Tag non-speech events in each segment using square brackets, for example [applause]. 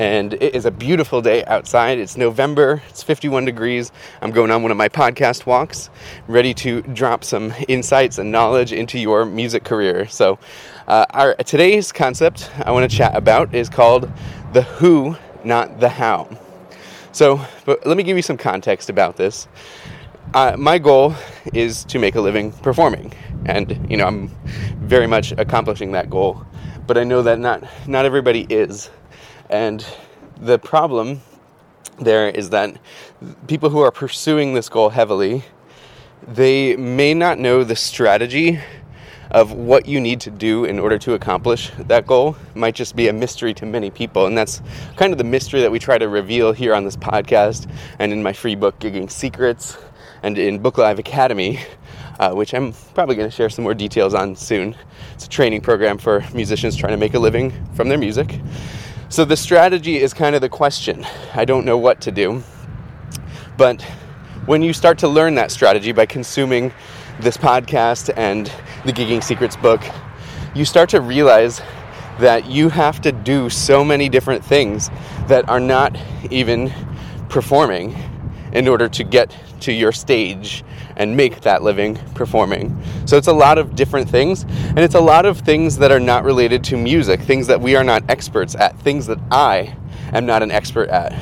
and it is a beautiful day outside. It's November, it's 51 degrees. I'm going on one of my podcast walks, ready to drop some insights and knowledge into your music career. So, uh, our today's concept I want to chat about is called the who, not the how. So, but let me give you some context about this. Uh, my goal is to make a living performing, and you know I'm very much accomplishing that goal. But I know that not not everybody is. And the problem there is that people who are pursuing this goal heavily, they may not know the strategy of what you need to do in order to accomplish that goal. Might just be a mystery to many people. And that's kind of the mystery that we try to reveal here on this podcast and in my free book gigging secrets and in book live academy uh, which i'm probably going to share some more details on soon. It's a training program for musicians trying to make a living from their music so the strategy is kind of the question. I don't know what to do. But when you start to learn that strategy by consuming this podcast and the Gigging Secrets book, you start to realize that you have to do so many different things that are not even performing in order to get to your stage and make that living performing. So it's a lot of different things, and it's a lot of things that are not related to music, things that we are not experts at, things that I am not an expert at.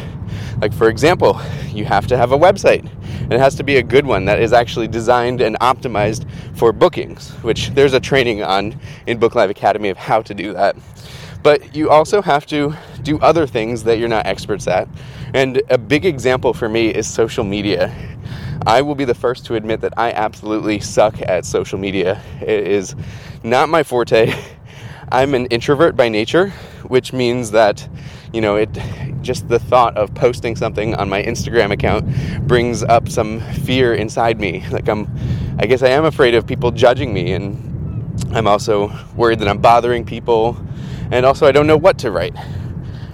Like, for example, you have to have a website. And it has to be a good one that is actually designed and optimized for bookings, which there's a training on in Book Live Academy of how to do that. But you also have to do other things that you're not experts at. And a big example for me is social media. I will be the first to admit that I absolutely suck at social media. It is not my forte. [laughs] I'm an introvert by nature, which means that, you know, it just the thought of posting something on my Instagram account brings up some fear inside me. Like I'm I guess I am afraid of people judging me and I'm also worried that I'm bothering people and also I don't know what to write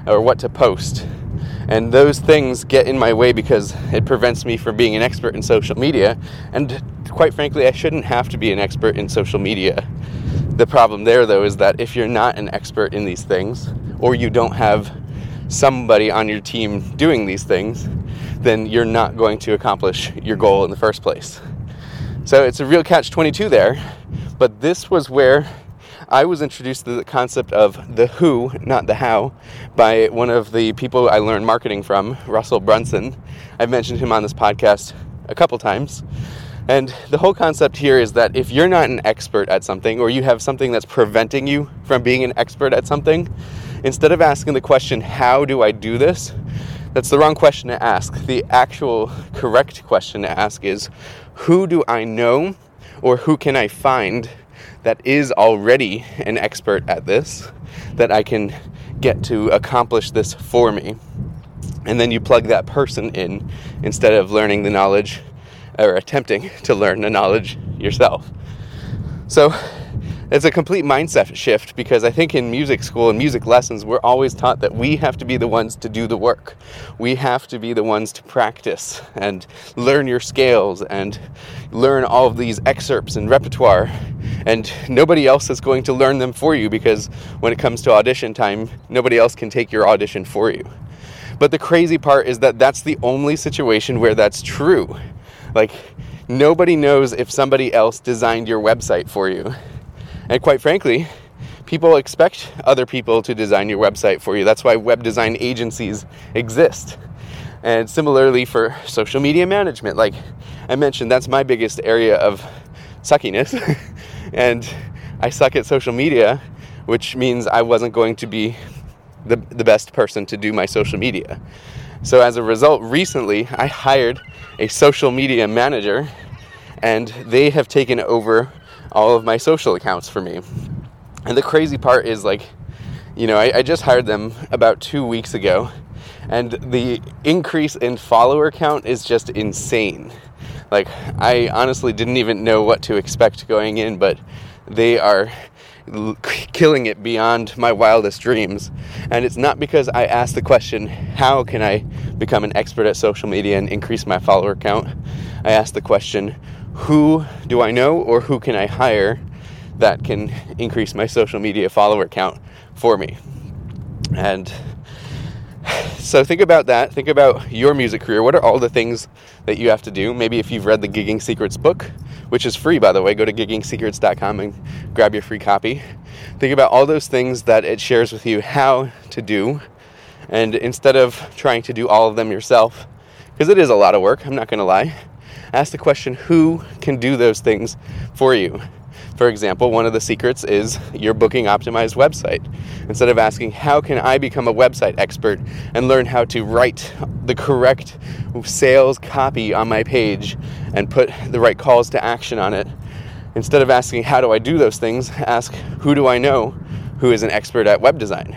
or what to post. And those things get in my way because it prevents me from being an expert in social media. And quite frankly, I shouldn't have to be an expert in social media. The problem there, though, is that if you're not an expert in these things, or you don't have somebody on your team doing these things, then you're not going to accomplish your goal in the first place. So it's a real catch 22 there. But this was where I was introduced to the concept of the who, not the how, by one of the people I learned marketing from, Russell Brunson. I've mentioned him on this podcast a couple times. And the whole concept here is that if you're not an expert at something, or you have something that's preventing you from being an expert at something, instead of asking the question, How do I do this? that's the wrong question to ask. The actual correct question to ask is, Who do I know, or who can I find that is already an expert at this that I can get to accomplish this for me. And then you plug that person in instead of learning the knowledge or attempting to learn the knowledge yourself. So it's a complete mindset shift because I think in music school and music lessons, we're always taught that we have to be the ones to do the work. We have to be the ones to practice and learn your scales and learn all of these excerpts and repertoire. And nobody else is going to learn them for you because when it comes to audition time, nobody else can take your audition for you. But the crazy part is that that's the only situation where that's true. Like, nobody knows if somebody else designed your website for you. And quite frankly, people expect other people to design your website for you. That's why web design agencies exist. And similarly for social media management, like I mentioned, that's my biggest area of suckiness. [laughs] and I suck at social media, which means I wasn't going to be the, the best person to do my social media. So as a result, recently I hired a social media manager and they have taken over all of my social accounts for me. And the crazy part is like, you know, I, I just hired them about two weeks ago, And the increase in follower count is just insane. Like, I honestly didn't even know what to expect going in, but they are killing it beyond my wildest dreams. And it's not because I asked the question, how can I become an expert at social media and increase my follower count? I asked the question, who do I know or who can I hire that can increase my social media follower count for me? And so think about that. Think about your music career. What are all the things that you have to do? Maybe if you've read the Gigging Secrets book, which is free, by the way, go to giggingsecrets.com and grab your free copy. Think about all those things that it shares with you how to do. And instead of trying to do all of them yourself, because it is a lot of work, I'm not going to lie, ask the question who can do those things for you? For example, one of the secrets is your booking optimized website. Instead of asking, How can I become a website expert and learn how to write the correct sales copy on my page and put the right calls to action on it? Instead of asking, How do I do those things? ask, Who do I know who is an expert at web design?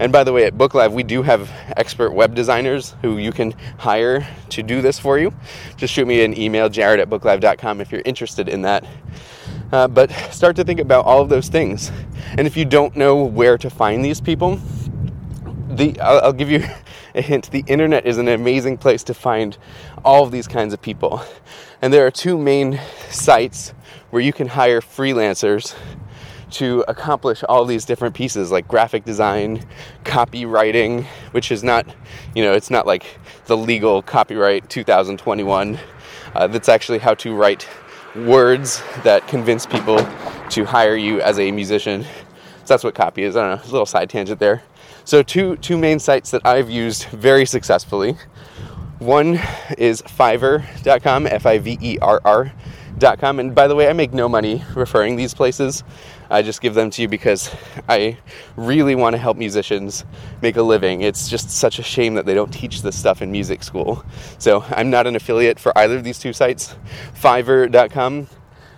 And by the way, at BookLive, we do have expert web designers who you can hire to do this for you. Just shoot me an email, jared at booklive.com, if you're interested in that. Uh, but start to think about all of those things. And if you don't know where to find these people, the I'll, I'll give you [laughs] a hint. The internet is an amazing place to find all of these kinds of people. And there are two main sites where you can hire freelancers to accomplish all these different pieces like graphic design, copywriting, which is not, you know, it's not like the legal copyright 2021. Uh, that's actually how to write words that convince people to hire you as a musician. So that's what copy is. I don't know, a little side tangent there. So two two main sites that I've used very successfully. One is Fiverr.com, F-I-V-E-R-R.com, and by the way, I make no money referring these places. I just give them to you because I really want to help musicians make a living. It's just such a shame that they don't teach this stuff in music school. So I'm not an affiliate for either of these two sites. Fiverr.com,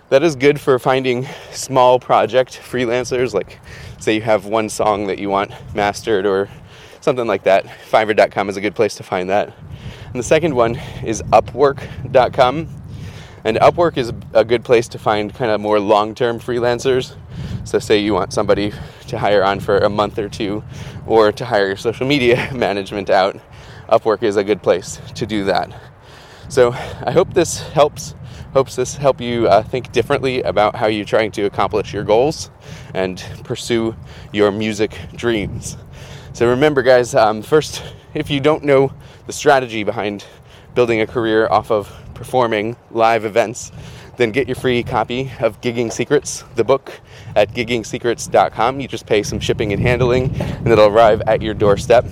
that is good for finding small project freelancers, like say you have one song that you want mastered or something like that. Fiverr.com is a good place to find that. And the second one is Upwork.com. And Upwork is a good place to find kind of more long term freelancers. So, say you want somebody to hire on for a month or two, or to hire your social media [laughs] management out, Upwork is a good place to do that. So, I hope this helps. Hopes this help you uh, think differently about how you're trying to accomplish your goals and pursue your music dreams. So remember, guys. Um, first, if you don't know the strategy behind building a career off of performing live events, then get your free copy of Gigging Secrets, the book, at giggingsecrets.com. You just pay some shipping and handling, and it'll arrive at your doorstep.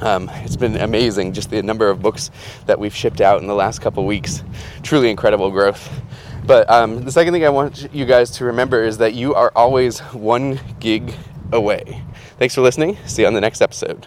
Um, it's been amazing, just the number of books that we've shipped out in the last couple weeks. Truly incredible growth. But um, the second thing I want you guys to remember is that you are always one gig away. Thanks for listening. See you on the next episode.